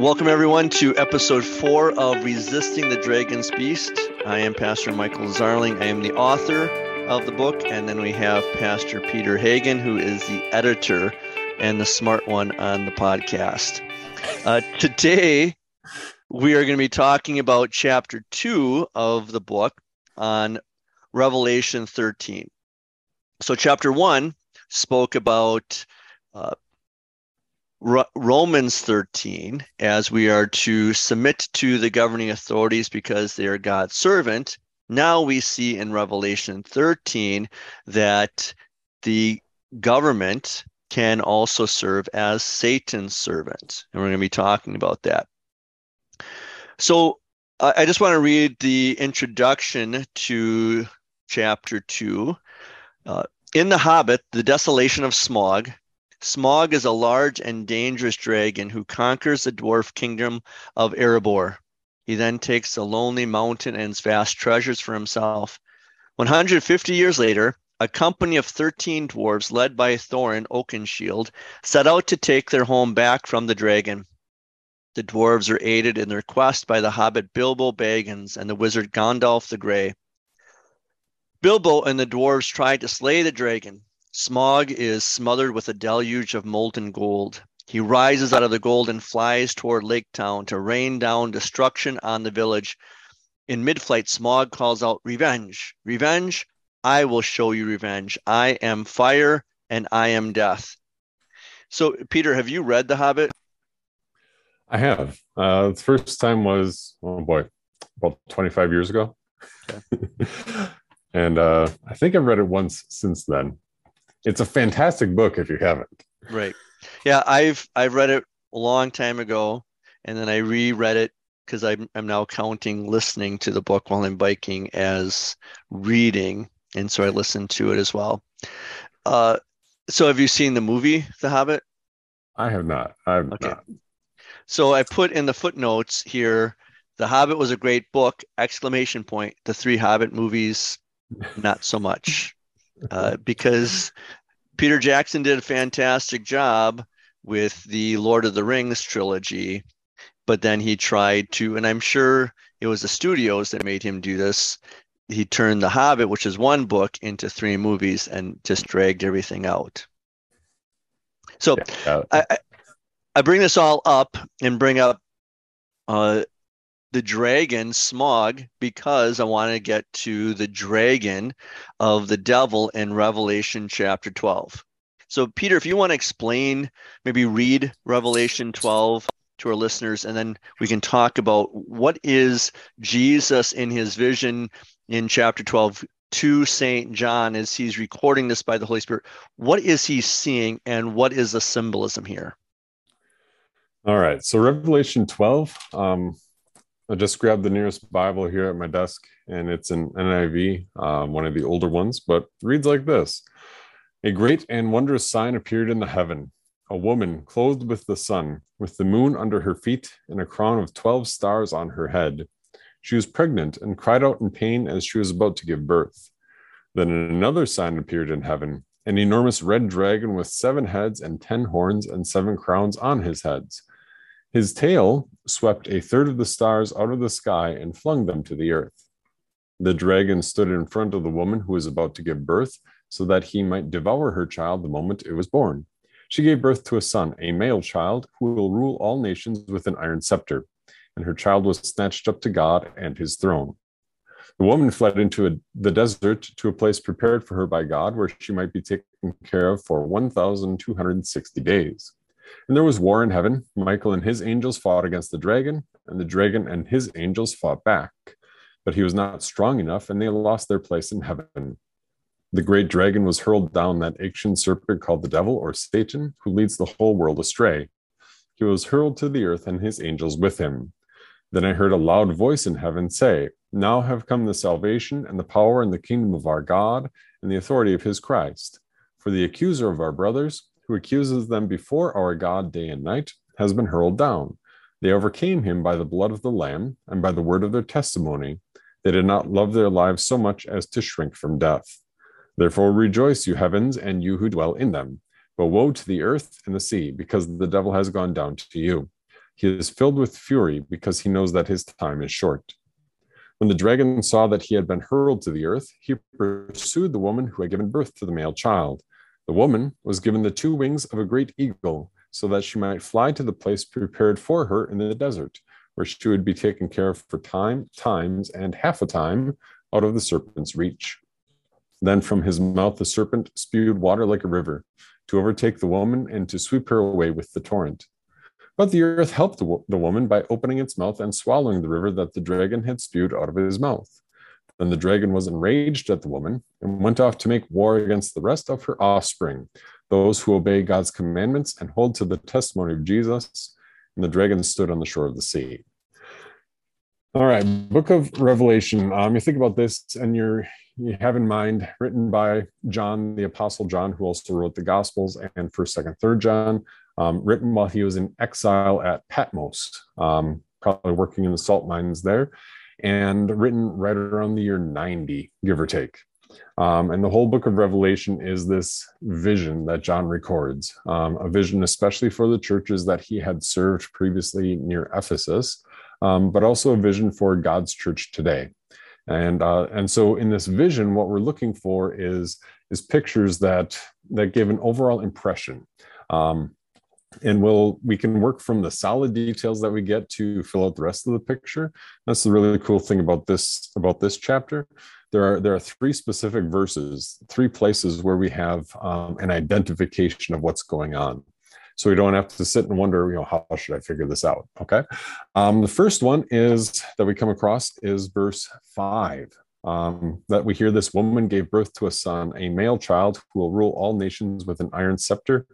Welcome, everyone, to episode four of Resisting the Dragon's Beast. I am Pastor Michael Zarling. I am the author of the book, and then we have Pastor Peter Hagen, who is the editor and the smart one on the podcast. Uh, today, we are going to be talking about chapter two of the book on Revelation 13. So, chapter one spoke about uh, Romans 13, as we are to submit to the governing authorities because they are God's servant. Now we see in Revelation 13 that the government can also serve as Satan's servant. And we're going to be talking about that. So I just want to read the introduction to chapter 2. Uh, in The Hobbit, The Desolation of Smaug, Smaug is a large and dangerous dragon who conquers the dwarf kingdom of Erebor. He then takes the lonely mountain and its vast treasures for himself. 150 years later, a company of 13 dwarves led by Thorin Oakenshield set out to take their home back from the dragon. The dwarves are aided in their quest by the hobbit Bilbo Baggins and the wizard Gandalf the Grey. Bilbo and the dwarves try to slay the dragon, Smaug is smothered with a deluge of molten gold. He rises out of the gold and flies toward Lake Town to rain down destruction on the village. In mid flight, Smaug calls out, Revenge! Revenge! I will show you revenge. I am fire and I am death. So, Peter, have you read The Hobbit? I have. Uh, the first time was, oh boy, about 25 years ago. Okay. and uh, I think I've read it once since then it's a fantastic book if you haven't. Right. Yeah, I've I've read it a long time ago, and then I reread it because I'm I'm now counting listening to the book while I'm biking as reading, and so I listened to it as well. Uh, so have you seen the movie The Hobbit? I have not. I've okay. not. So I put in the footnotes here. The Hobbit was a great book! Exclamation point. The three Hobbit movies, not so much uh, because Peter Jackson did a fantastic job with the Lord of the Rings trilogy, but then he tried to, and I'm sure it was the studios that made him do this. He turned The Hobbit, which is one book, into three movies and just dragged everything out. So. I, I bring this all up and bring up uh, the dragon Smaug because I want to get to the dragon of the devil in Revelation chapter 12. So, Peter, if you want to explain, maybe read Revelation 12 to our listeners, and then we can talk about what is Jesus in his vision in chapter 12 to St. John as he's recording this by the Holy Spirit. What is he seeing, and what is the symbolism here? All right. So, Revelation 12. Um, I just grabbed the nearest Bible here at my desk, and it's an NIV, um, one of the older ones, but reads like this A great and wondrous sign appeared in the heaven a woman clothed with the sun, with the moon under her feet, and a crown of 12 stars on her head. She was pregnant and cried out in pain as she was about to give birth. Then another sign appeared in heaven an enormous red dragon with seven heads and ten horns and seven crowns on his heads. His tail swept a third of the stars out of the sky and flung them to the earth. The dragon stood in front of the woman who was about to give birth, so that he might devour her child the moment it was born. She gave birth to a son, a male child, who will rule all nations with an iron scepter, and her child was snatched up to God and his throne. The woman fled into a, the desert to a place prepared for her by God, where she might be taken care of for 1,260 days. And there was war in heaven. Michael and his angels fought against the dragon, and the dragon and his angels fought back. But he was not strong enough, and they lost their place in heaven. The great dragon was hurled down, that ancient serpent called the devil or Satan, who leads the whole world astray. He was hurled to the earth, and his angels with him. Then I heard a loud voice in heaven say, Now have come the salvation, and the power, and the kingdom of our God, and the authority of his Christ. For the accuser of our brothers, who accuses them before our God day and night, has been hurled down. They overcame him by the blood of the Lamb and by the word of their testimony. They did not love their lives so much as to shrink from death. Therefore rejoice, you heavens, and you who dwell in them. But woe to the earth and the sea, because the devil has gone down to you. He is filled with fury because he knows that his time is short. When the dragon saw that he had been hurled to the earth, he pursued the woman who had given birth to the male child. The woman was given the two wings of a great eagle so that she might fly to the place prepared for her in the desert, where she would be taken care of for time, times, and half a time out of the serpent's reach. Then from his mouth the serpent spewed water like a river to overtake the woman and to sweep her away with the torrent. But the earth helped the, the woman by opening its mouth and swallowing the river that the dragon had spewed out of his mouth. Then the dragon was enraged at the woman and went off to make war against the rest of her offspring, those who obey God's commandments and hold to the testimony of Jesus. And the dragon stood on the shore of the sea. All right, Book of Revelation. Um, you think about this, and you're you have in mind written by John, the Apostle John, who also wrote the Gospels and First, Second, Third John um, written while he was in exile at Patmos, um, probably working in the salt mines there, and written right around the year 90, give or take. Um, and the whole book of Revelation is this vision that John records, um, a vision especially for the churches that he had served previously near Ephesus, um, but also a vision for God's church today. And uh, and so in this vision, what we're looking for is is pictures that that give an overall impression. Um, and we'll we can work from the solid details that we get to fill out the rest of the picture. That's the really cool thing about this about this chapter. There are there are three specific verses three places where we have um, an identification of what's going on. So we don't have to sit and wonder you know how should i figure this out okay? Um, the first one is that we come across is verse 5 um, that we hear this woman gave birth to a son a male child who will rule all nations with an iron scepter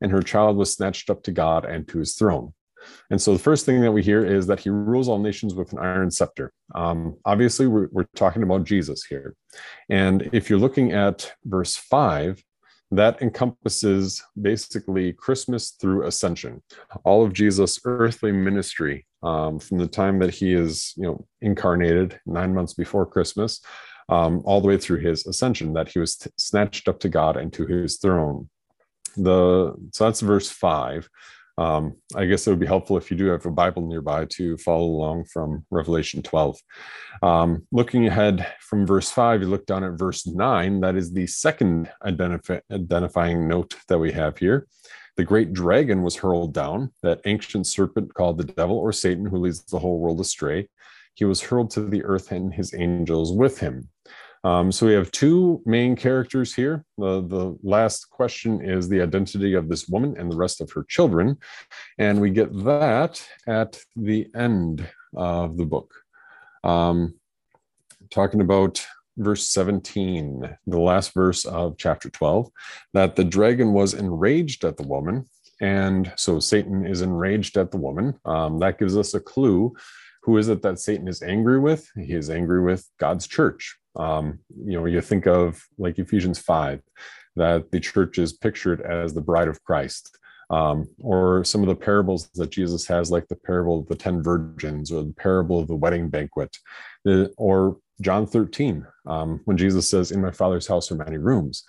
and her child was snatched up to God and to his throne. And so the first thing that we hear is that he rules all nations with an iron scepter. Um, obviously, we're, we're talking about Jesus here. And if you're looking at verse five, that encompasses basically Christmas through ascension, all of Jesus' earthly ministry um, from the time that he is, you know, incarnated nine months before Christmas, um, all the way through his ascension, that he was t- snatched up to God and to his throne the so that's verse five. Um, I guess it would be helpful if you do have a Bible nearby to follow along from Revelation 12. Um, looking ahead from verse 5, you look down at verse 9. That is the second identifying note that we have here. The great dragon was hurled down, that ancient serpent called the devil or Satan, who leads the whole world astray. He was hurled to the earth and his angels with him. Um, so we have two main characters here. The, the last question is the identity of this woman and the rest of her children. And we get that at the end of the book. Um, talking about verse 17, the last verse of chapter 12, that the dragon was enraged at the woman. And so Satan is enraged at the woman. Um, that gives us a clue. Who is it that Satan is angry with? He is angry with God's church. Um, you know, you think of like Ephesians 5, that the church is pictured as the bride of Christ. Um, or some of the parables that Jesus has, like the parable of the 10 virgins or the parable of the wedding banquet, the, or John 13, um, when Jesus says, In my Father's house are many rooms.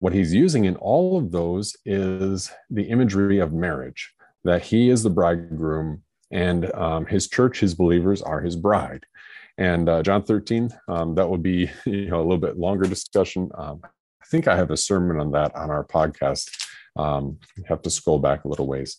What he's using in all of those is the imagery of marriage, that he is the bridegroom and um, his church, his believers, are his bride. And uh, John 13, um, that will be you know a little bit longer discussion. Um, I think I have a sermon on that on our podcast. Um, have to scroll back a little ways.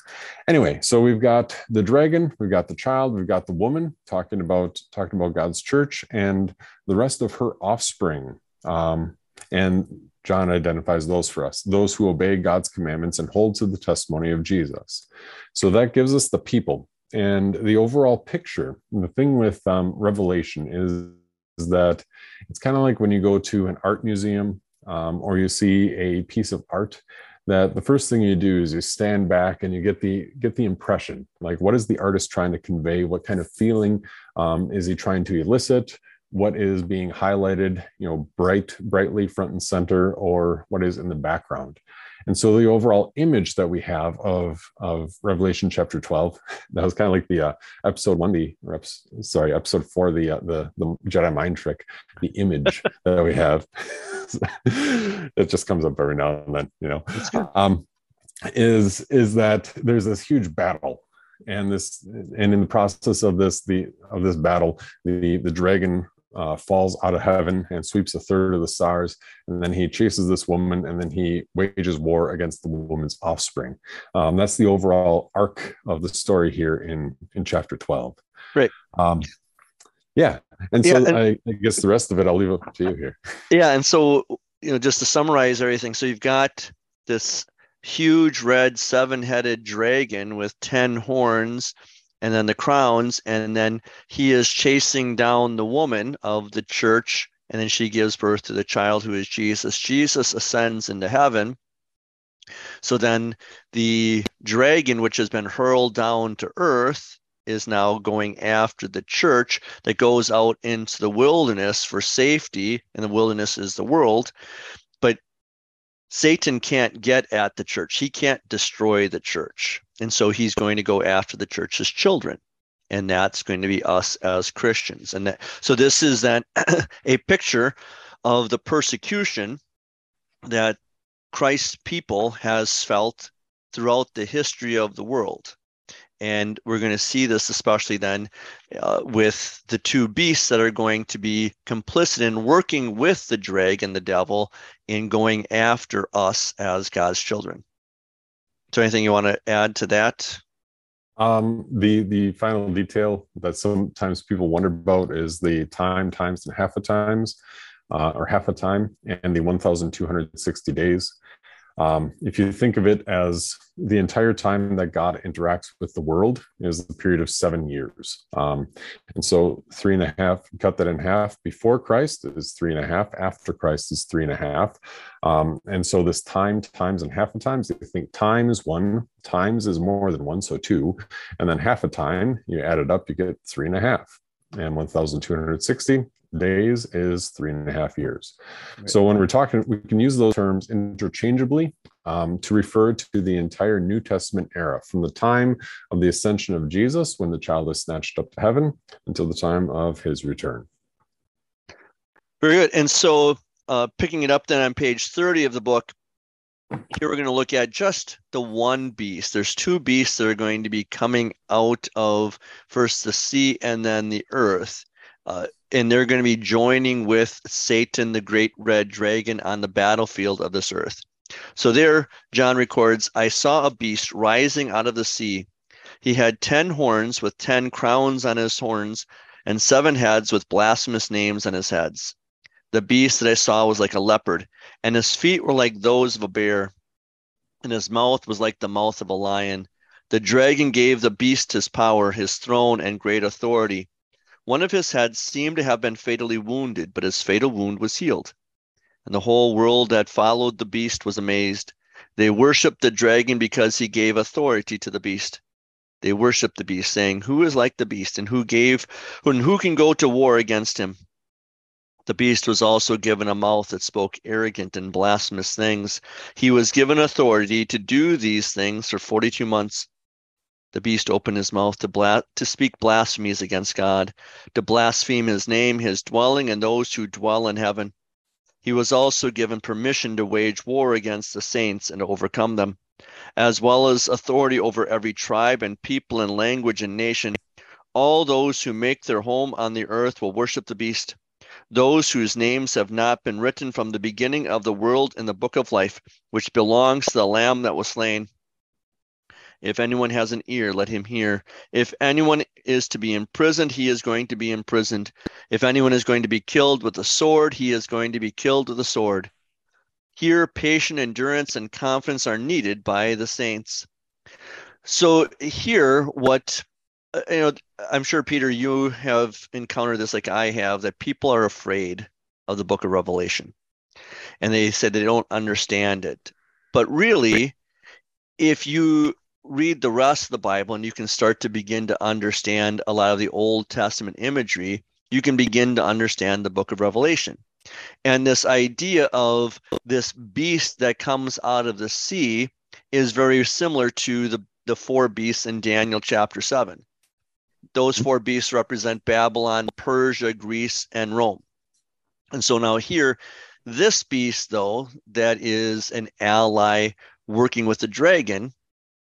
Anyway, so we've got the dragon, we've got the child, we've got the woman talking about talking about God's church and the rest of her offspring. Um, and John identifies those for us, those who obey God's commandments and hold to the testimony of Jesus. So that gives us the people and the overall picture the thing with um, revelation is, is that it's kind of like when you go to an art museum um, or you see a piece of art that the first thing you do is you stand back and you get the get the impression like what is the artist trying to convey? What kind of feeling um, is he trying to elicit? What is being highlighted you know bright brightly front and center or what is in the background and so the overall image that we have of, of Revelation chapter 12, that was kind of like the uh, episode one, the sorry, episode four, the, uh, the, the Jedi mind trick, the image that we have. it just comes up every now and then, you know, um, is, is that there's this huge battle and this and in the process of this the of this battle the the dragon uh, falls out of heaven and sweeps a third of the stars. And then he chases this woman and then he wages war against the woman's offspring. Um, that's the overall arc of the story here in in chapter 12 right um, yeah. And so yeah, and, I, I guess the rest of it i'll leave up to you here. Yeah and so you know just to summarize everything so you've got this huge red seven headed dragon with 10 horns and then the crowns. And then he is chasing down the woman of the church. And then she gives birth to the child who is Jesus. Jesus ascends into heaven. So then the dragon, which has been hurled down to earth, is now going after the church that goes out into the wilderness for safety. And the wilderness is the world. Satan can't get at the church. He can't destroy the church. And so he's going to go after the church's children. And that's going to be us as Christians. And that, so this is then a picture of the persecution that Christ's people has felt throughout the history of the world. And we're going to see this especially then uh, with the two beasts that are going to be complicit in working with the dragon, the devil, in going after us as God's children. So, anything you want to add to that? Um, the the final detail that sometimes people wonder about is the time times and half a times, uh, or half a time, and the 1,260 days. Um, if you think of it as the entire time that God interacts with the world is the period of seven years. Um, and so three and a half, cut that in half before Christ is three and a half, after Christ is three and a half. Um, and so this time, times, and half a times, you think times one, times is more than one, so two. And then half a time, you add it up, you get three and a half. And 1,260 days is three and a half years. Right. So when we're talking, we can use those terms interchangeably um, to refer to the entire New Testament era, from the time of the ascension of Jesus, when the child is snatched up to heaven, until the time of his return. Very good. And so, uh, picking it up then on page 30 of the book, here we're going to look at just the one beast. There's two beasts that are going to be coming out of first the sea and then the earth. Uh, and they're going to be joining with Satan, the great red dragon, on the battlefield of this earth. So there, John records, I saw a beast rising out of the sea. He had ten horns with ten crowns on his horns, and seven heads with blasphemous names on his heads. The beast that I saw was like a leopard, and his feet were like those of a bear, and his mouth was like the mouth of a lion. The dragon gave the beast his power, his throne, and great authority. One of his heads seemed to have been fatally wounded, but his fatal wound was healed. And the whole world that followed the beast was amazed. They worshiped the dragon because he gave authority to the beast. They worshiped the beast, saying, Who is like the beast, and who gave and who can go to war against him? The beast was also given a mouth that spoke arrogant and blasphemous things. He was given authority to do these things for 42 months. The beast opened his mouth to, bla- to speak blasphemies against God, to blaspheme his name, his dwelling, and those who dwell in heaven. He was also given permission to wage war against the saints and overcome them, as well as authority over every tribe and people and language and nation. All those who make their home on the earth will worship the beast. Those whose names have not been written from the beginning of the world in the book of life, which belongs to the Lamb that was slain. If anyone has an ear, let him hear. If anyone is to be imprisoned, he is going to be imprisoned. If anyone is going to be killed with a sword, he is going to be killed with a sword. Here, patient endurance and confidence are needed by the saints. So, here, what uh, you know, I'm sure, Peter, you have encountered this like I have that people are afraid of the book of Revelation and they said they don't understand it. But really, if you read the rest of the Bible and you can start to begin to understand a lot of the Old Testament imagery, you can begin to understand the book of Revelation. And this idea of this beast that comes out of the sea is very similar to the, the four beasts in Daniel chapter 7. Those four beasts represent Babylon, Persia, Greece, and Rome. And so now here, this beast, though, that is an ally working with the dragon,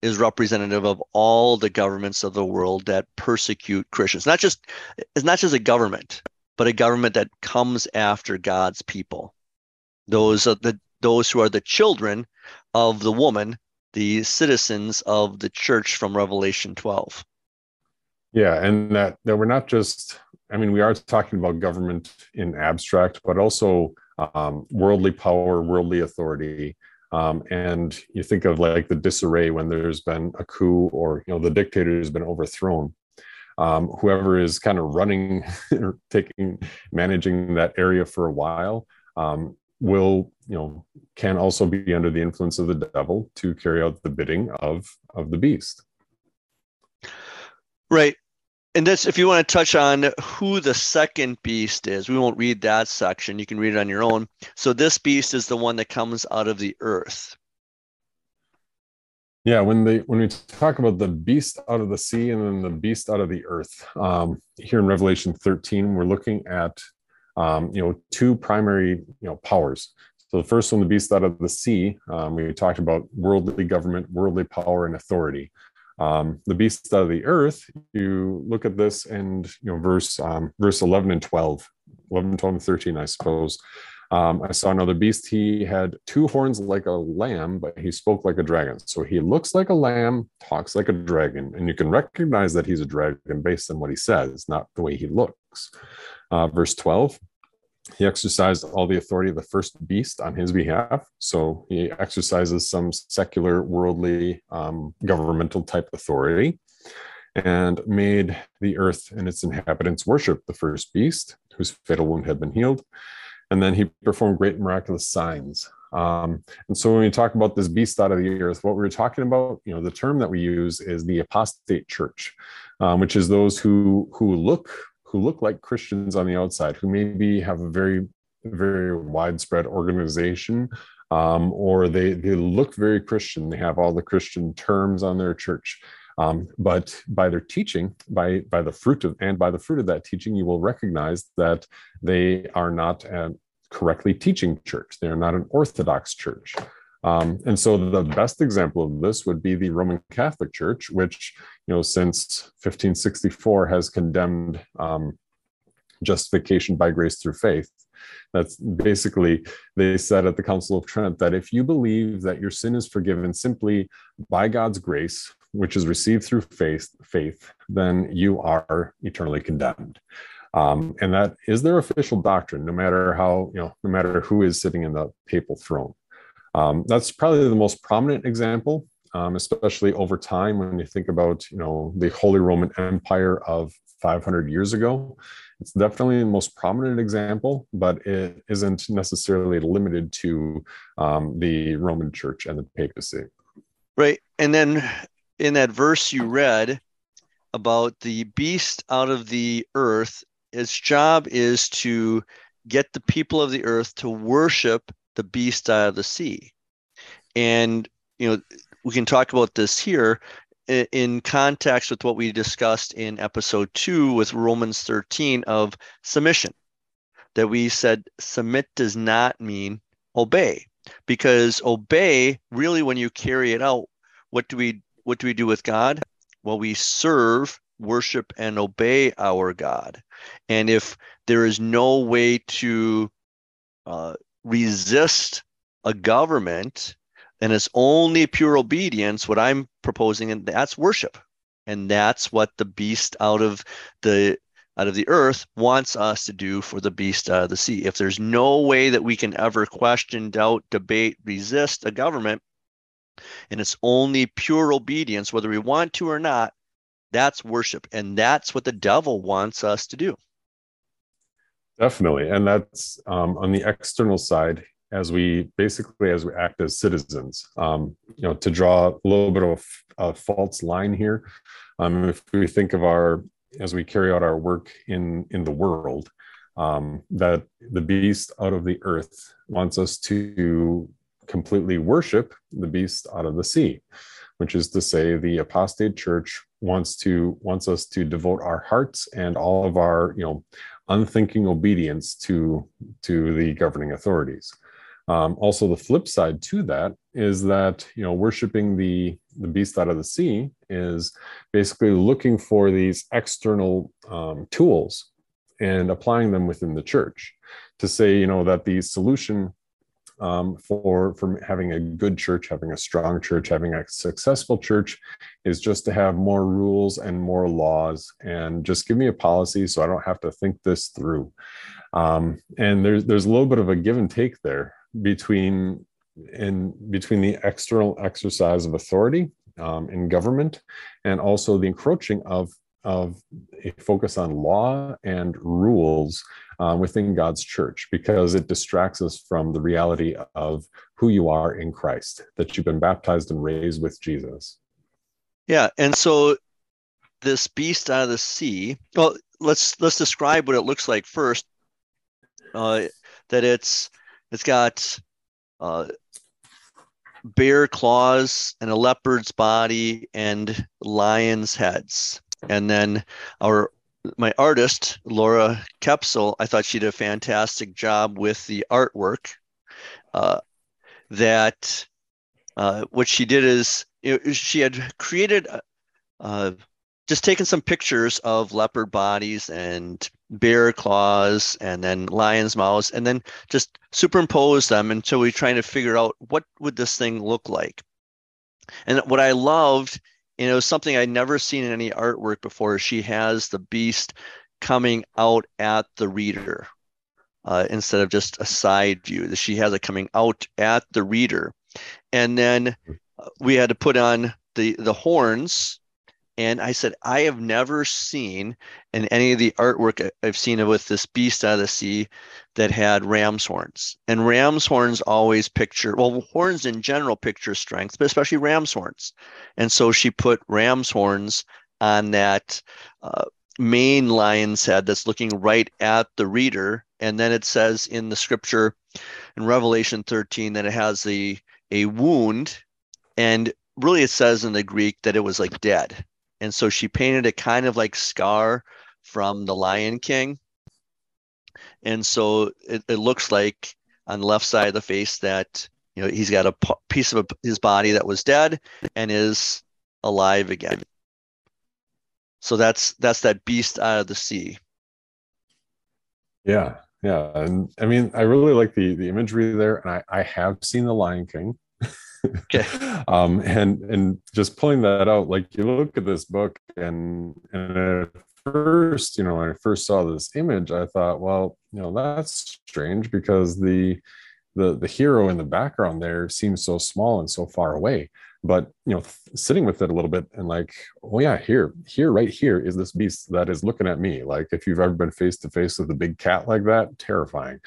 is representative of all the governments of the world that persecute Christians. Not just it's not just a government, but a government that comes after God's people. Those are the those who are the children of the woman, the citizens of the church from Revelation 12. Yeah, and that that we're not just I mean, we are talking about government in abstract, but also um, worldly power, worldly authority. Um, and you think of like the disarray when there's been a coup or you know the dictator has been overthrown. Um, whoever is kind of running, taking, managing that area for a while um, will you know can also be under the influence of the devil to carry out the bidding of of the beast. Right and this, if you want to touch on who the second beast is, we won't read that section. You can read it on your own. So this beast is the one that comes out of the earth. Yeah, when they when we talk about the beast out of the sea and then the beast out of the earth, um, here in Revelation 13, we're looking at um, you know two primary you know powers. So the first one, the beast out of the sea, um, we talked about worldly government, worldly power, and authority um, the beasts of the earth you look at this and you know verse um, verse 11 and 12 11 12 and 13 i suppose. Um, i saw another beast. He had two horns like a lamb but he spoke like a dragon. So he looks like a lamb talks like a dragon and you can recognize that he's a dragon based on what he says not the way he looks. Uh, verse 12 he exercised all the authority of the first beast on his behalf. So he exercises some secular, worldly, um, governmental type authority and made the earth and its inhabitants worship the first beast whose fatal wound had been healed. And then he performed great miraculous signs. Um, and so when we talk about this beast out of the earth, what we we're talking about, you know, the term that we use is the apostate church, um, which is those who who look who look like Christians on the outside, who maybe have a very, very widespread organization, um, or they they look very Christian. They have all the Christian terms on their church. Um, but by their teaching, by by the fruit of and by the fruit of that teaching, you will recognize that they are not a correctly teaching church. They are not an orthodox church. Um, and so the best example of this would be the Roman Catholic Church, which, you know, since 1564 has condemned um, justification by grace through faith. That's basically, they said at the Council of Trent that if you believe that your sin is forgiven simply by God's grace, which is received through faith, faith then you are eternally condemned. Um, and that is their official doctrine, no matter how, you know, no matter who is sitting in the papal throne. Um, that's probably the most prominent example, um, especially over time when you think about you know the Holy Roman Empire of 500 years ago. It's definitely the most prominent example, but it isn't necessarily limited to um, the Roman Church and the papacy. Right, and then in that verse you read about the beast out of the earth, its job is to get the people of the earth to worship the beast out of the sea. And, you know, we can talk about this here in context with what we discussed in episode two with Romans 13 of submission. That we said submit does not mean obey, because obey really, when you carry it out, what do we what do we do with God? Well, we serve, worship, and obey our God. And if there is no way to uh, resist a government and it's only pure obedience what i'm proposing and that's worship. And that's what the beast out of the out of the earth wants us to do for the beast out of the sea. If there's no way that we can ever question doubt debate resist a government and it's only pure obedience whether we want to or not that's worship. And that's what the devil wants us to do Definitely, and that's um, on the external side as we basically as we act as citizens. Um, you know, to draw a little bit of a, false line here, um, if we think of our as we carry out our work in in the world, um, that the beast out of the earth wants us to completely worship the beast out of the sea, which is to say, the apostate church wants to wants us to devote our hearts and all of our you know unthinking obedience to to the governing authorities. Um, also, the flip side to that is that you know worshiping the the beast out of the sea is basically looking for these external um, tools and applying them within the church to say, you know, that the solution um, for for having a good church, having a strong church, having a successful church, is just to have more rules and more laws, and just give me a policy so I don't have to think this through. Um, and there's there's a little bit of a give and take there between in between the external exercise of authority um, in government and also the encroaching of of a focus on law and rules uh, within God's church because it distracts us from the reality of who you are in Christ, that you've been baptized and raised with Jesus. Yeah, and so this beast out of the sea. Well, let's let's describe what it looks like first. Uh, that it's it's got uh, bear claws and a leopard's body and lion's heads. And then our my artist Laura Kepsel, I thought she did a fantastic job with the artwork. Uh, that uh, what she did is you know, she had created uh, just taken some pictures of leopard bodies and bear claws and then lion's mouths and then just superimpose them until we are trying to figure out what would this thing look like and what i loved you know something i'd never seen in any artwork before. She has the beast coming out at the reader uh, instead of just a side view. She has it coming out at the reader. And then uh, we had to put on the the horns and I said, I have never seen in any of the artwork I've seen with this beast out of the sea that had ram's horns. And ram's horns always picture, well, horns in general picture strength, but especially ram's horns. And so she put ram's horns on that uh, main lion's head that's looking right at the reader. And then it says in the scripture in Revelation 13 that it has a, a wound. And really, it says in the Greek that it was like dead and so she painted it kind of like Scar from The Lion King. And so it, it looks like on the left side of the face that you know he's got a piece of his body that was dead and is alive again. So that's that's that beast out of the sea. Yeah, yeah, and I mean, I really like the the imagery there, and I I have seen The Lion King, okay. um, and and just pulling that out, like you look at this book, and and at first, you know, when I first saw this image, I thought, well, you know, that's strange because the the the hero in the background there seems so small and so far away. But you know sitting with it a little bit and like oh yeah here here right here is this beast that is looking at me. Like if you've ever been face to face with a big cat like that terrifying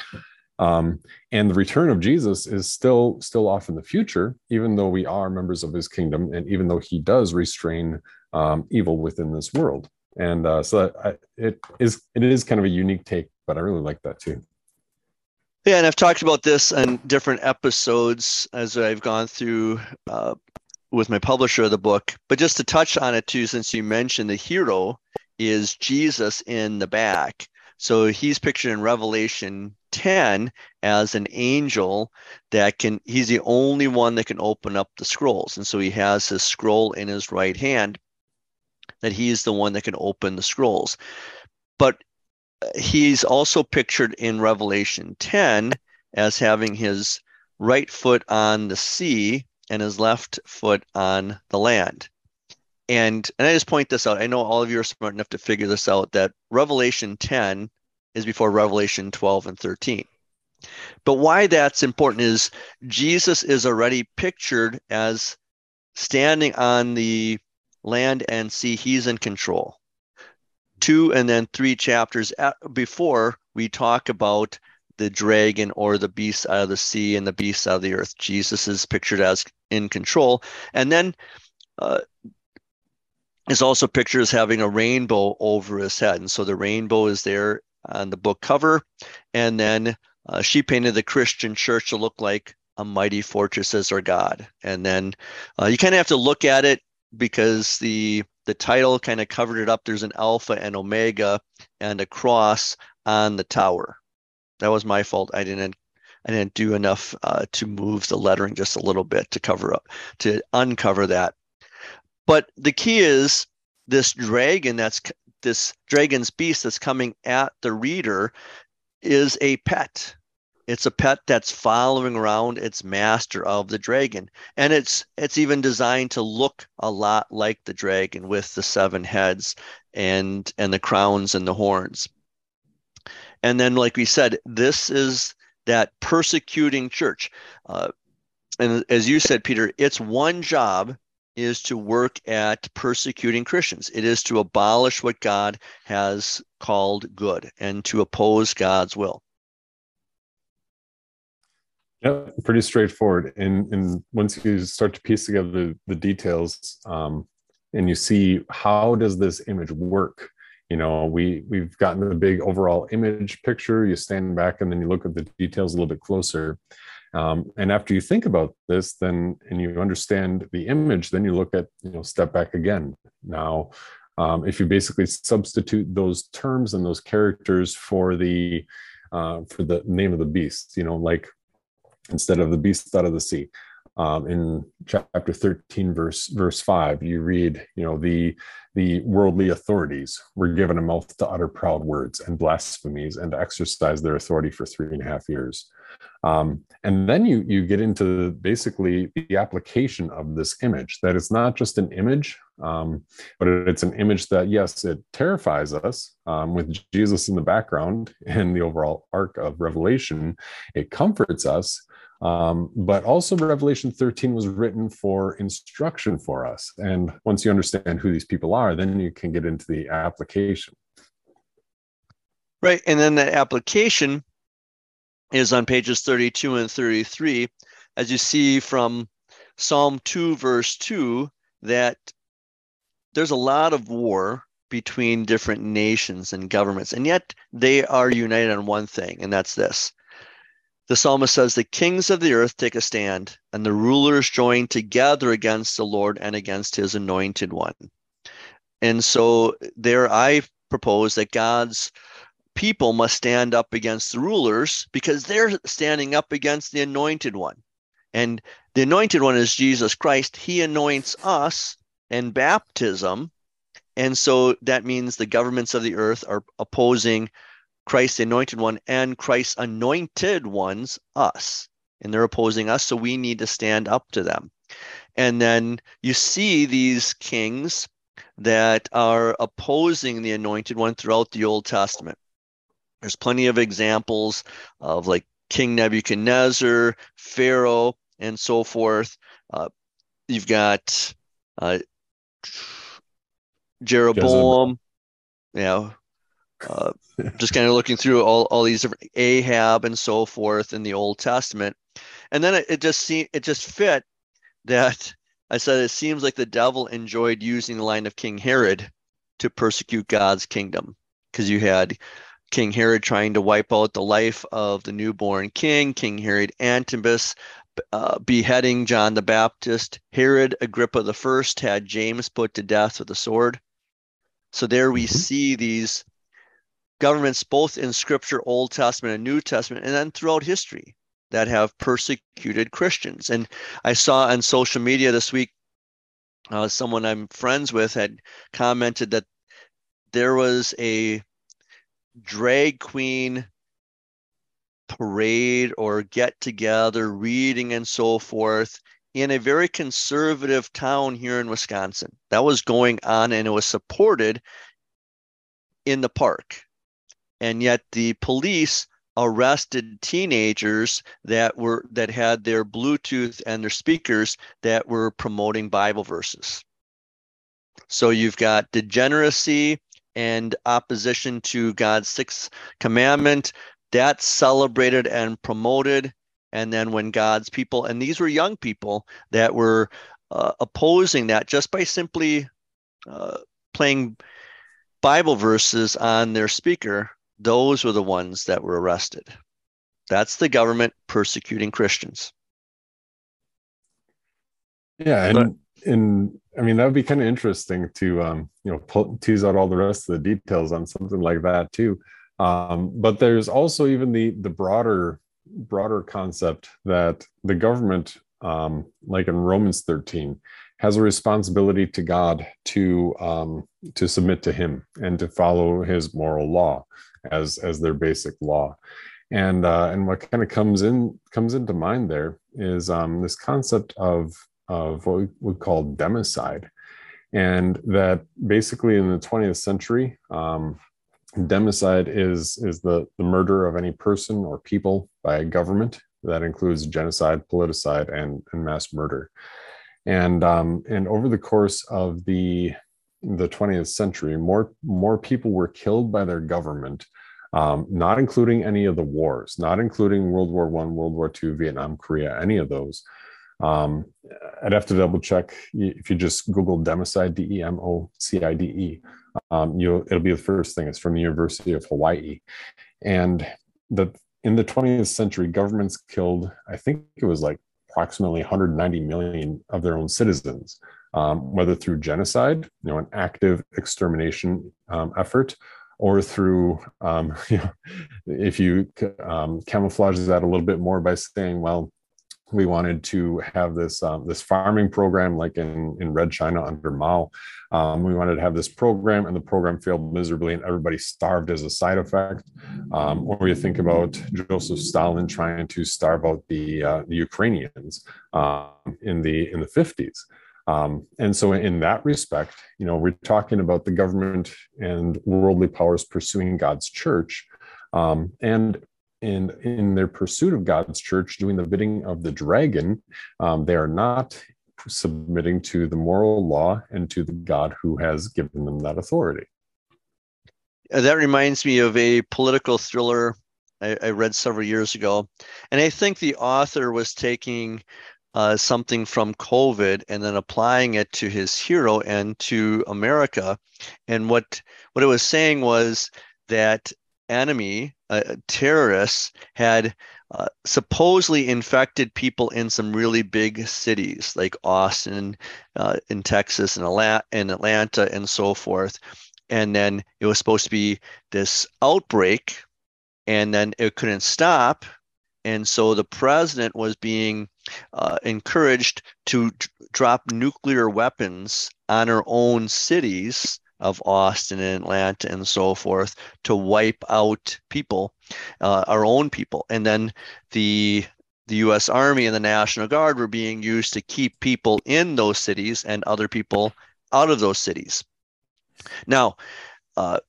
um, and the return of jesus is still still off in the future even though we are members of his kingdom and even though he does restrain um, evil within this world. And uh, so I, it is it is kind of a unique take but i really like that too. Yeah and i've talked about this in different episodes as i've gone through uh, with my publisher of the book. But just to touch on it too since you mentioned the hero is jesus in the back. So he's pictured in Revelation 10 as an angel that can, he's the only one that can open up the scrolls. And so he has his scroll in his right hand, that he is the one that can open the scrolls. But uh, he's also pictured in Revelation 10 as having his right foot on the sea and his left foot on the land. And and I just point this out. I know all of you are smart enough to figure this out that Revelation 10 is before Revelation 12 and 13. But why that's important is Jesus is already pictured as standing on the land and sea. He's in control. Two and then three chapters before we talk about the dragon or the beast out of the sea and the beast out of the earth. Jesus is pictured as in control. And then uh, is also pictured as having a rainbow over his head. And so the rainbow is there on the book cover. And then uh, she painted the Christian church to look like a mighty fortress as our God. And then uh, you kind of have to look at it because the the title kind of covered it up. There's an alpha and omega and a cross on the tower. That was my fault. I didn't I didn't do enough uh, to move the lettering just a little bit to cover up to uncover that. But the key is this dragon that's this dragon's beast that's coming at the reader is a pet. It's a pet that's following around its master of the dragon. And it's it's even designed to look a lot like the dragon with the seven heads and and the crowns and the horns. And then like we said, this is that persecuting church. Uh, and as you said, Peter, its one job is to work at persecuting Christians. It is to abolish what God has called good and to oppose God's will. Yeah, pretty straightforward. And and once you start to piece together the, the details, um, and you see how does this image work, you know, we we've gotten the big overall image picture. You stand back and then you look at the details a little bit closer. Um, and after you think about this, then and you understand the image, then you look at you know step back again. Now, um, if you basically substitute those terms and those characters for the uh, for the name of the beast, you know, like instead of the beast out of the sea. Um, in chapter 13 verse verse 5 you read you know the the worldly authorities were given a mouth to utter proud words and blasphemies and to exercise their authority for three and a half years um, and then you you get into basically the application of this image that it's not just an image um, but it's an image that yes it terrifies us um, with jesus in the background in the overall arc of revelation it comforts us um, but also, Revelation 13 was written for instruction for us. And once you understand who these people are, then you can get into the application. Right. And then the application is on pages 32 and 33. As you see from Psalm 2, verse 2, that there's a lot of war between different nations and governments, and yet they are united on one thing, and that's this the psalmist says, The kings of the earth take a stand, and the rulers join together against the Lord and against his anointed one. And so there I propose that God's people must stand up against the rulers because they're standing up against the anointed one. And the anointed one is Jesus Christ. He anoints us and baptism. And so that means the governments of the earth are opposing Christ, the anointed one, and Christ's anointed ones, us. And they're opposing us, so we need to stand up to them. And then you see these kings that are opposing the anointed one throughout the Old Testament. There's plenty of examples of like King Nebuchadnezzar, Pharaoh, and so forth. Uh, you've got uh, Jeroboam, you know, uh, just kind of looking through all, all these different Ahab and so forth in the Old Testament. And then it, it just seemed it just fit that I said it seems like the devil enjoyed using the line of King Herod to persecute God's kingdom. Because you had King Herod trying to wipe out the life of the newborn king, King Herod Antipas uh, beheading John the Baptist. Herod Agrippa the first had James put to death with a sword. So there we mm-hmm. see these governments both in scripture, Old Testament and New Testament, and then throughout history that have persecuted Christians. And I saw on social media this week, uh, someone I'm friends with had commented that there was a drag queen parade or get together, reading and so forth in a very conservative town here in Wisconsin. That was going on and it was supported in the park and yet the police arrested teenagers that were that had their bluetooth and their speakers that were promoting bible verses so you've got degeneracy and opposition to god's sixth commandment that's celebrated and promoted and then when god's people and these were young people that were uh, opposing that just by simply uh, playing bible verses on their speaker those were the ones that were arrested. That's the government persecuting Christians. Yeah, and but, and I mean that would be kind of interesting to um, you know pull, tease out all the rest of the details on something like that too. Um, but there's also even the the broader broader concept that the government, um, like in Romans 13, has a responsibility to God to um, to submit to Him and to follow His moral law as as their basic law. And uh, and what kind of comes in comes into mind there is um, this concept of of what we would call democide, and that basically in the 20th century, um, democide is is the the murder of any person or people by a government that includes genocide, politicide, and, and mass murder. And um, and over the course of the the 20th century, more more people were killed by their government, um, not including any of the wars, not including World War One, World War Two, Vietnam, Korea, any of those. Um, I'd have to double check if you just Google democide, D E M O C I D E. Um, you it'll be the first thing. It's from the University of Hawaii, and the in the 20th century, governments killed, I think it was like approximately 190 million of their own citizens, um, whether through genocide, you know, an active extermination um, effort, or through, um, you know, if you um, camouflage that a little bit more by saying, well, we wanted to have this um, this farming program like in in red china under mao. Um, we wanted to have this program and the program failed miserably and everybody starved as a side effect. Um, or you think about joseph stalin trying to starve out the uh, the ukrainians uh, in the in the 50s um, and so in that respect you know we're talking about the government and worldly powers pursuing god's church. Um, and in in their pursuit of God's church, doing the bidding of the dragon, um, they are not submitting to the moral law and to the God who has given them that authority. Uh, that reminds me of a political thriller I, I read several years ago, and I think the author was taking uh, something from COVID and then applying it to his hero and to America. And what what it was saying was that enemy, uh, terrorists, had uh, supposedly infected people in some really big cities like Austin, uh, in Texas, and Atlanta, in Atlanta, and so forth. And then it was supposed to be this outbreak, and then it couldn't stop. And so the president was being uh, encouraged to d- drop nuclear weapons on our own cities of Austin and Atlanta and so forth to wipe out people, uh, our own people. And then the the U.S. Army and the National Guard were being used to keep people in those cities and other people out of those cities. Now, uh,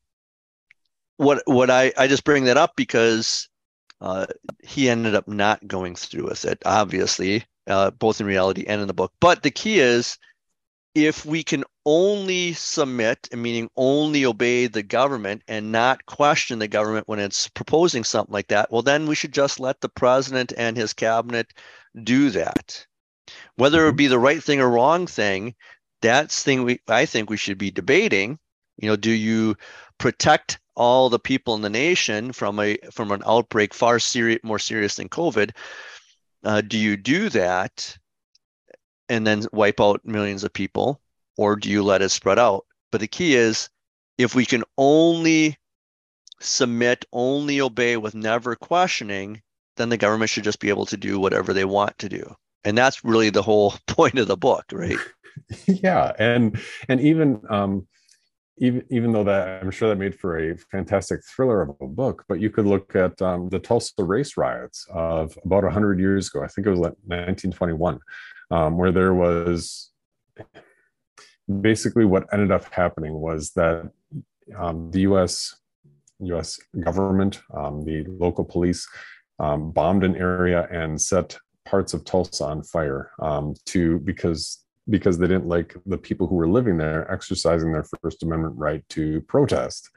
what what I I just bring that up because uh, he ended up not going through with it, obviously, uh, both in reality and in the book. But the key is if we can only submit, meaning only obey the government and not question the government when it's proposing something like that, well, then we should just let the president and his cabinet do that. Whether it mm-hmm. be the right thing or wrong thing, that's thing we I think we should be debating. You know, do you protect all the people in the nation from a from an outbreak far serious more serious than COVID? Uh, do you do that and then wipe out millions of people or do you let it spread out? But the key is if we can only submit only obey with never questioning then the government should just be able to do whatever they want to do. And that's really the whole point of the book right? Yeah and and even um even even though that I'm sure that made for a fantastic thriller of a book, but you could look at um, the Tulsa race riots of about 100 years ago. I think it was like 1921, um, where there was basically what ended up happening was that um, the U.S. U.S. government, um, the local police, um, bombed an area and set parts of Tulsa on fire um, to because because they didn't like the people who were living there exercising their First Amendment right to protest.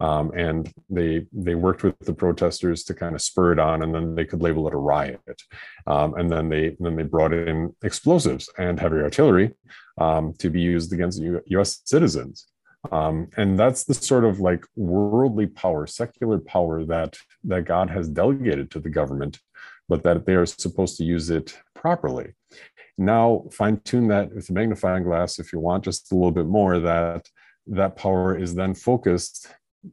Um, and they they worked with the protesters to kind of spur it on, and then they could label it a riot. Um, and then they then they brought in explosives and heavy artillery um, to be used against U- U.S. citizens. Um, and that's the sort of like worldly power, secular power that that God has delegated to the government, but that they are supposed to use it properly. Now fine tune that with a magnifying glass if you want just a little bit more. That that power is then focused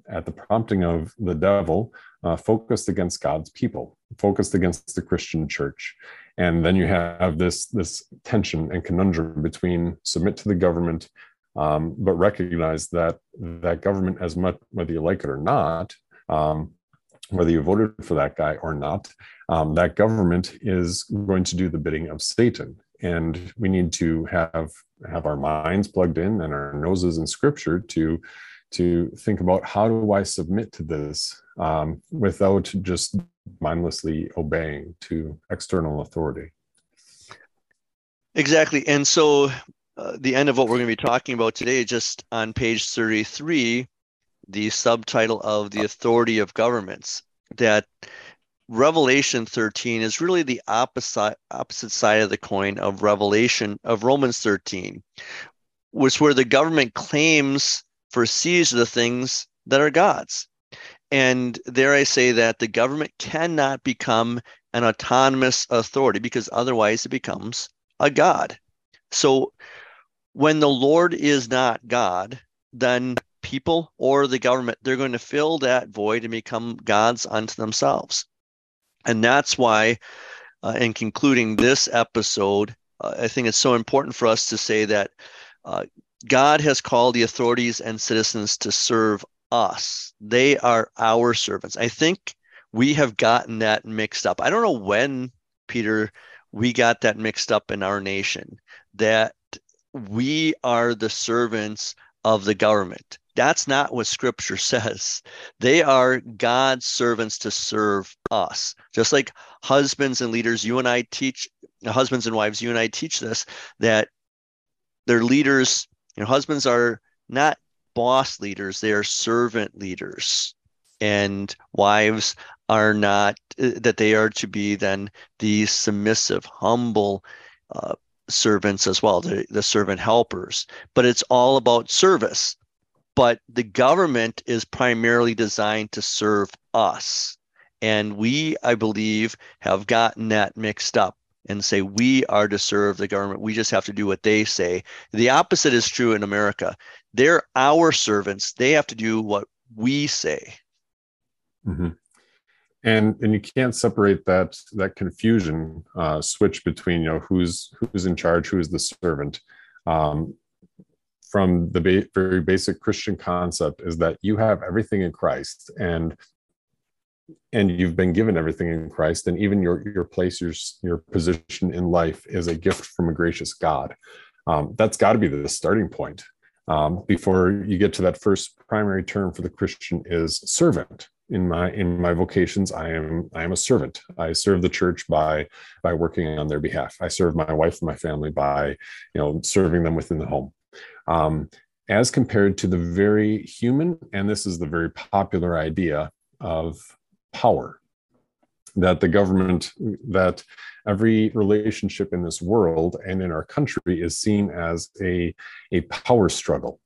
at the prompting of the devil, uh, focused against God's people, focused against the Christian church. And then you have this, this tension and conundrum between submit to the government, um, but recognize that that government, as much whether you like it or not, um, whether you voted for that guy or not, um, that government is going to do the bidding of Satan. And we need to have have our minds plugged in and our noses in Scripture to to think about how do I submit to this um, without just mindlessly obeying to external authority. Exactly. And so uh, the end of what we're going to be talking about today, just on page 33, the subtitle of the authority of governments, that Revelation 13 is really the opposite opposite side of the coin of Revelation of Romans 13, which where the government claims foresees the things that are God's. And there I say that the government cannot become an autonomous authority because otherwise it becomes a God. So when the Lord is not God, then people or the government, they're going to fill that void and become gods unto themselves. And that's why, uh, in concluding this episode, uh, I think it's so important for us to say that uh, God has called the authorities and citizens to serve us. They are our servants. I think we have gotten that mixed up. I don't know when, Peter, we got that mixed up in our nation that we are the servants of the government. That's not what scripture says. They are God's servants to serve us. Just like husbands and leaders, you and I teach, husbands and wives, you and I teach this, that they're leaders you know, husbands are not boss leaders, they are servant leaders. And wives are not, uh, that they are to be then the submissive, humble uh, servants as well, the, the servant helpers. But it's all about service. But the government is primarily designed to serve us. And we, I believe, have gotten that mixed up and say we are to serve the government. We just have to do what they say. The opposite is true in America. They're our servants. They have to do what we say. Mm-hmm. And and you can't separate that that confusion uh, switch between you know who's who's in charge, who is the servant. Um, from the ba- very basic Christian concept is that you have everything in Christ, and and you've been given everything in Christ, and even your your place, your your position in life is a gift from a gracious God. Um, that's got to be the starting point. Um, before you get to that first primary term for the Christian is servant. In my in my vocations, I am I am a servant. I serve the church by by working on their behalf. I serve my wife and my family by you know serving them within the home. Um, as compared to the very human, and this is the very popular idea of power that the government that every relationship in this world and in our country is seen as a, a power struggle.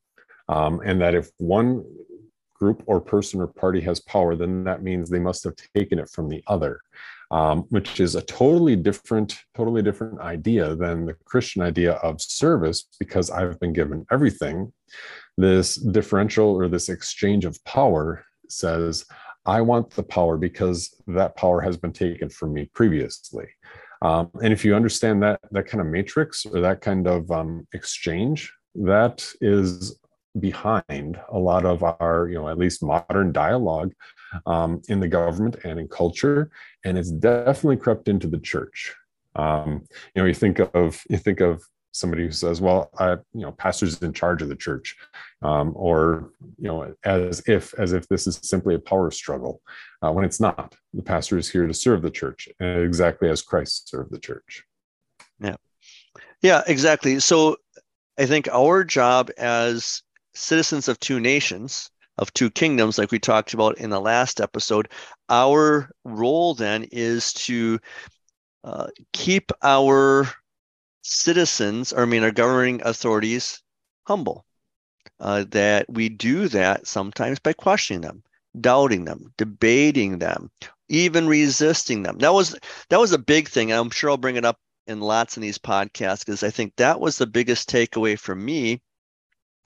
Um, and that if one group or person or party has power then that means they must have taken it from the other um, which is a totally different totally different idea than the christian idea of service because i've been given everything. This differential or this exchange of power says I want the power because that power has been taken from me previously. Um, and if you understand that that kind of matrix or that kind of um, exchange, that is behind a lot of our, you know, at least modern dialogue um, in the government and in culture, and it's definitely crept into the church. Um, you know, you think of you think of somebody who says, "Well, I, you know, pastor's in charge of the church," um, or you know, as if as if this is simply a power struggle, uh, when it's not. The pastor is here to serve the church, exactly as Christ served the church. Yeah, yeah, exactly. So, I think our job as citizens of two nations, of two kingdoms, like we talked about in the last episode, our role then is to uh, keep our citizens, or I mean, our governing authorities humble. Uh, that we do that sometimes by questioning them, doubting them, debating them, even resisting them. That was that was a big thing. I'm sure I'll bring it up in lots of these podcasts because I think that was the biggest takeaway for me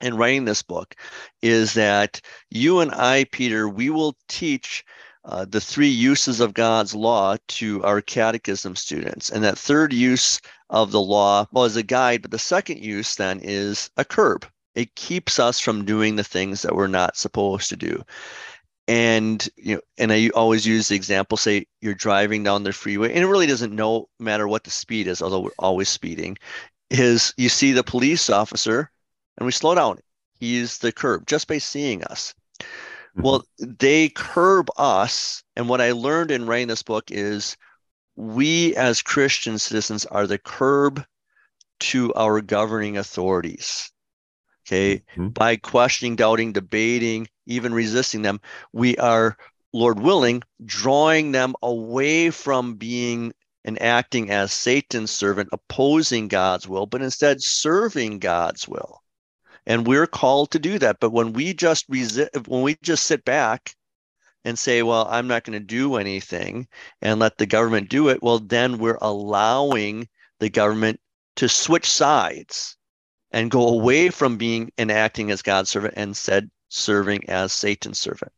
in writing this book is that you and I, Peter, we will teach uh, the three uses of God's law to our catechism students. And that third use of the law, well, as a guide, but the second use then is a curb. It keeps us from doing the things that we're not supposed to do. And you know, and I always use the example: say you're driving down the freeway, and it really doesn't know matter what the speed is, although we're always speeding. Is you see the police officer, and we slow down. He's the curb just by seeing us. Mm-hmm. Well, they curb us. And what I learned in writing this book is we as Christian citizens are the curb to our governing authorities. Okay. Mm-hmm. By questioning, doubting, debating, even resisting them, we are, Lord willing, drawing them away from being and acting as Satan's servant, opposing God's will, but instead serving God's will and we're called to do that but when we just resist when we just sit back and say well i'm not going to do anything and let the government do it well then we're allowing the government to switch sides and go away from being and acting as god's servant and said serving as satan's servant.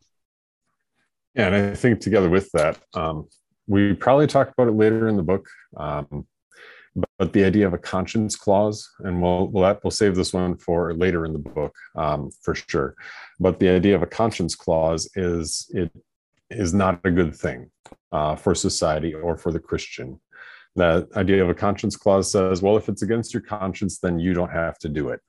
Yeah and i think together with that um, we probably talk about it later in the book. Um, but the idea of a conscience clause, and we'll we'll, we'll save this one for later in the book um, for sure. But the idea of a conscience clause is it is not a good thing uh, for society or for the Christian. That idea of a conscience clause says, well, if it's against your conscience, then you don't have to do it.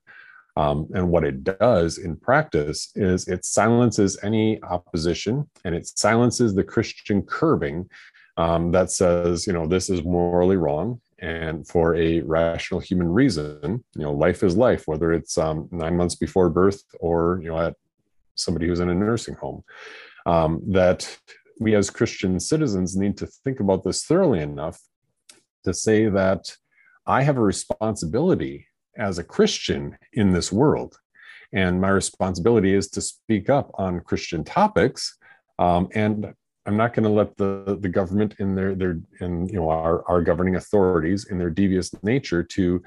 Um, and what it does in practice is it silences any opposition and it silences the Christian curbing um, that says, you know, this is morally wrong and for a rational human reason you know life is life whether it's um, nine months before birth or you know at somebody who's in a nursing home. Um, that we as christian citizens need to think about this thoroughly enough to say that i have a responsibility as a christian in this world. And my responsibility is to speak up on christian topics um, and I'm not going to let the the government in their their and you know our our governing authorities in their devious nature to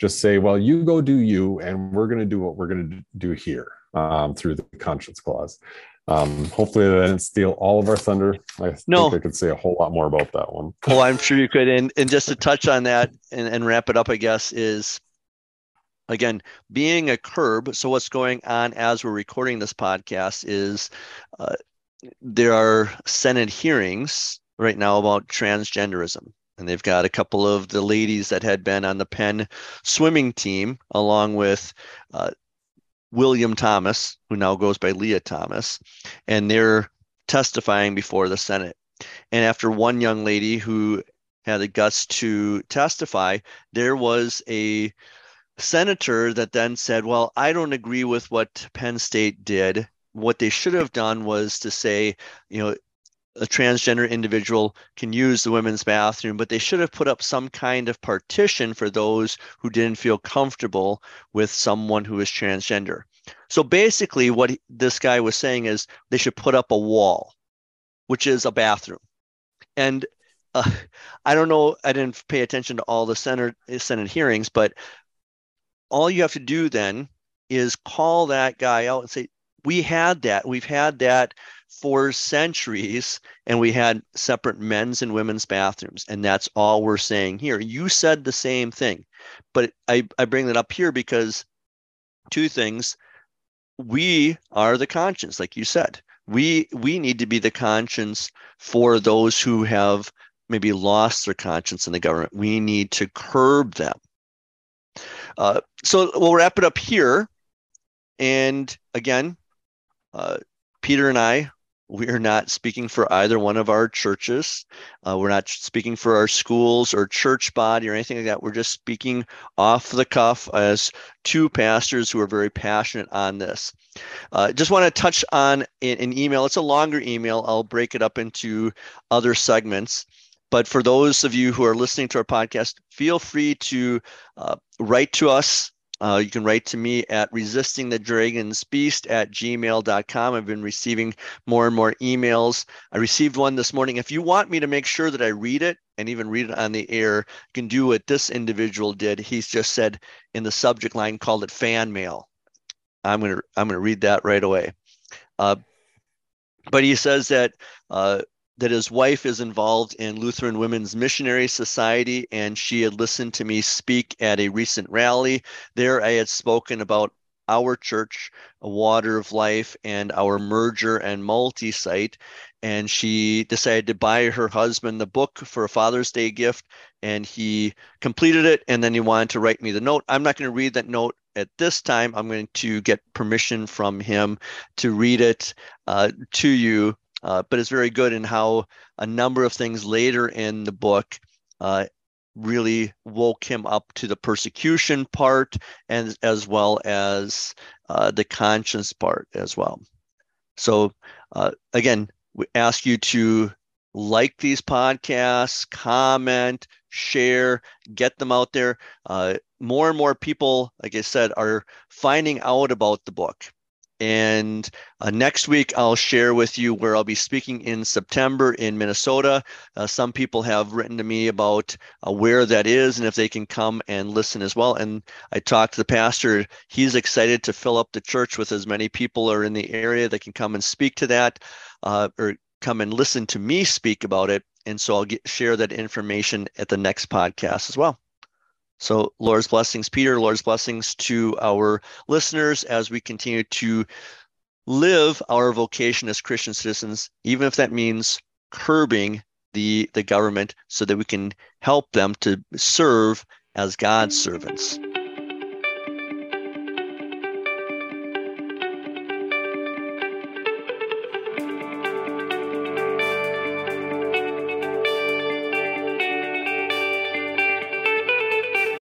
just say, well, you go do you, and we're going to do what we're going to do here um, through the conscience clause. Um, hopefully, that didn't steal all of our thunder. I no. think I could say a whole lot more about that one. Well, I'm sure you could. And and just to touch on that and, and wrap it up, I guess is again being a curb. So what's going on as we're recording this podcast is. Uh, there are Senate hearings right now about transgenderism. And they've got a couple of the ladies that had been on the Penn swimming team, along with uh, William Thomas, who now goes by Lia Thomas, and they're testifying before the Senate. And after one young lady who had the guts to testify, there was a senator that then said, Well, I don't agree with what Penn State did what they should have done was to say, you know, a transgender individual can use the women's bathroom, but they should have put up some kind of partition for those who didn't feel comfortable with someone who is transgender. So basically, what this guy was saying is they should put up a wall, which is a bathroom. And uh, I don't know, I didn't pay attention to all the Senate, Senate hearings, but all you have to do then is call that guy out and say, we had that. We've had that for centuries, and we had separate men's and women's bathrooms. And that's all we're saying here. You said the same thing, but I, I bring that up here because two things. We are the conscience, like you said. We we need to be the conscience for those who have maybe lost their conscience in the government. We need to curb them. Uh, so we'll wrap it up here. And again, uh, Peter and I, we are not speaking for either one of our churches. Uh, we're not speaking for our schools or church body or anything like that. We're just speaking off the cuff as two pastors who are very passionate on this. Uh, just want to touch on an email. It's a longer email. I'll break it up into other segments. But for those of you who are listening to our podcast, feel free to uh, write to us uh, you can write to me at resistingthedragonsbeast at gmail.com. I've been receiving more and more emails. I received one this morning. If you want me to make sure that I read it and even read it on the air, you can do what this individual did. He's just said in the subject line, called it fan mail. I'm gonna I'm gonna read that right away. Uh, but he says that uh, that his wife is involved in Lutheran Women's Missionary Society, and she had listened to me speak at a recent rally. There, I had spoken about our church, a Water of Life, and our merger and multi site. And she decided to buy her husband the book for a Father's Day gift, and he completed it. And then he wanted to write me the note. I'm not going to read that note at this time. I'm going to get permission from him to read it uh, to you. Uh, but it's very good in how a number of things later in the book uh, really woke him up to the persecution part and as well as uh, the conscience part as well. So uh, again, we ask you to like these podcasts, comment, share, get them out there. Uh, more and more people, like I said, are finding out about the book. And uh, next week, I'll share with you where I'll be speaking in September in Minnesota. Uh, some people have written to me about uh, where that is and if they can come and listen as well. And I talked to the pastor. He's excited to fill up the church with as many people are in the area that can come and speak to that uh, or come and listen to me speak about it. And so I'll get, share that information at the next podcast as well. So, Lord's blessings, Peter, Lord's blessings to our listeners as we continue to live our vocation as Christian citizens, even if that means curbing the, the government so that we can help them to serve as God's servants.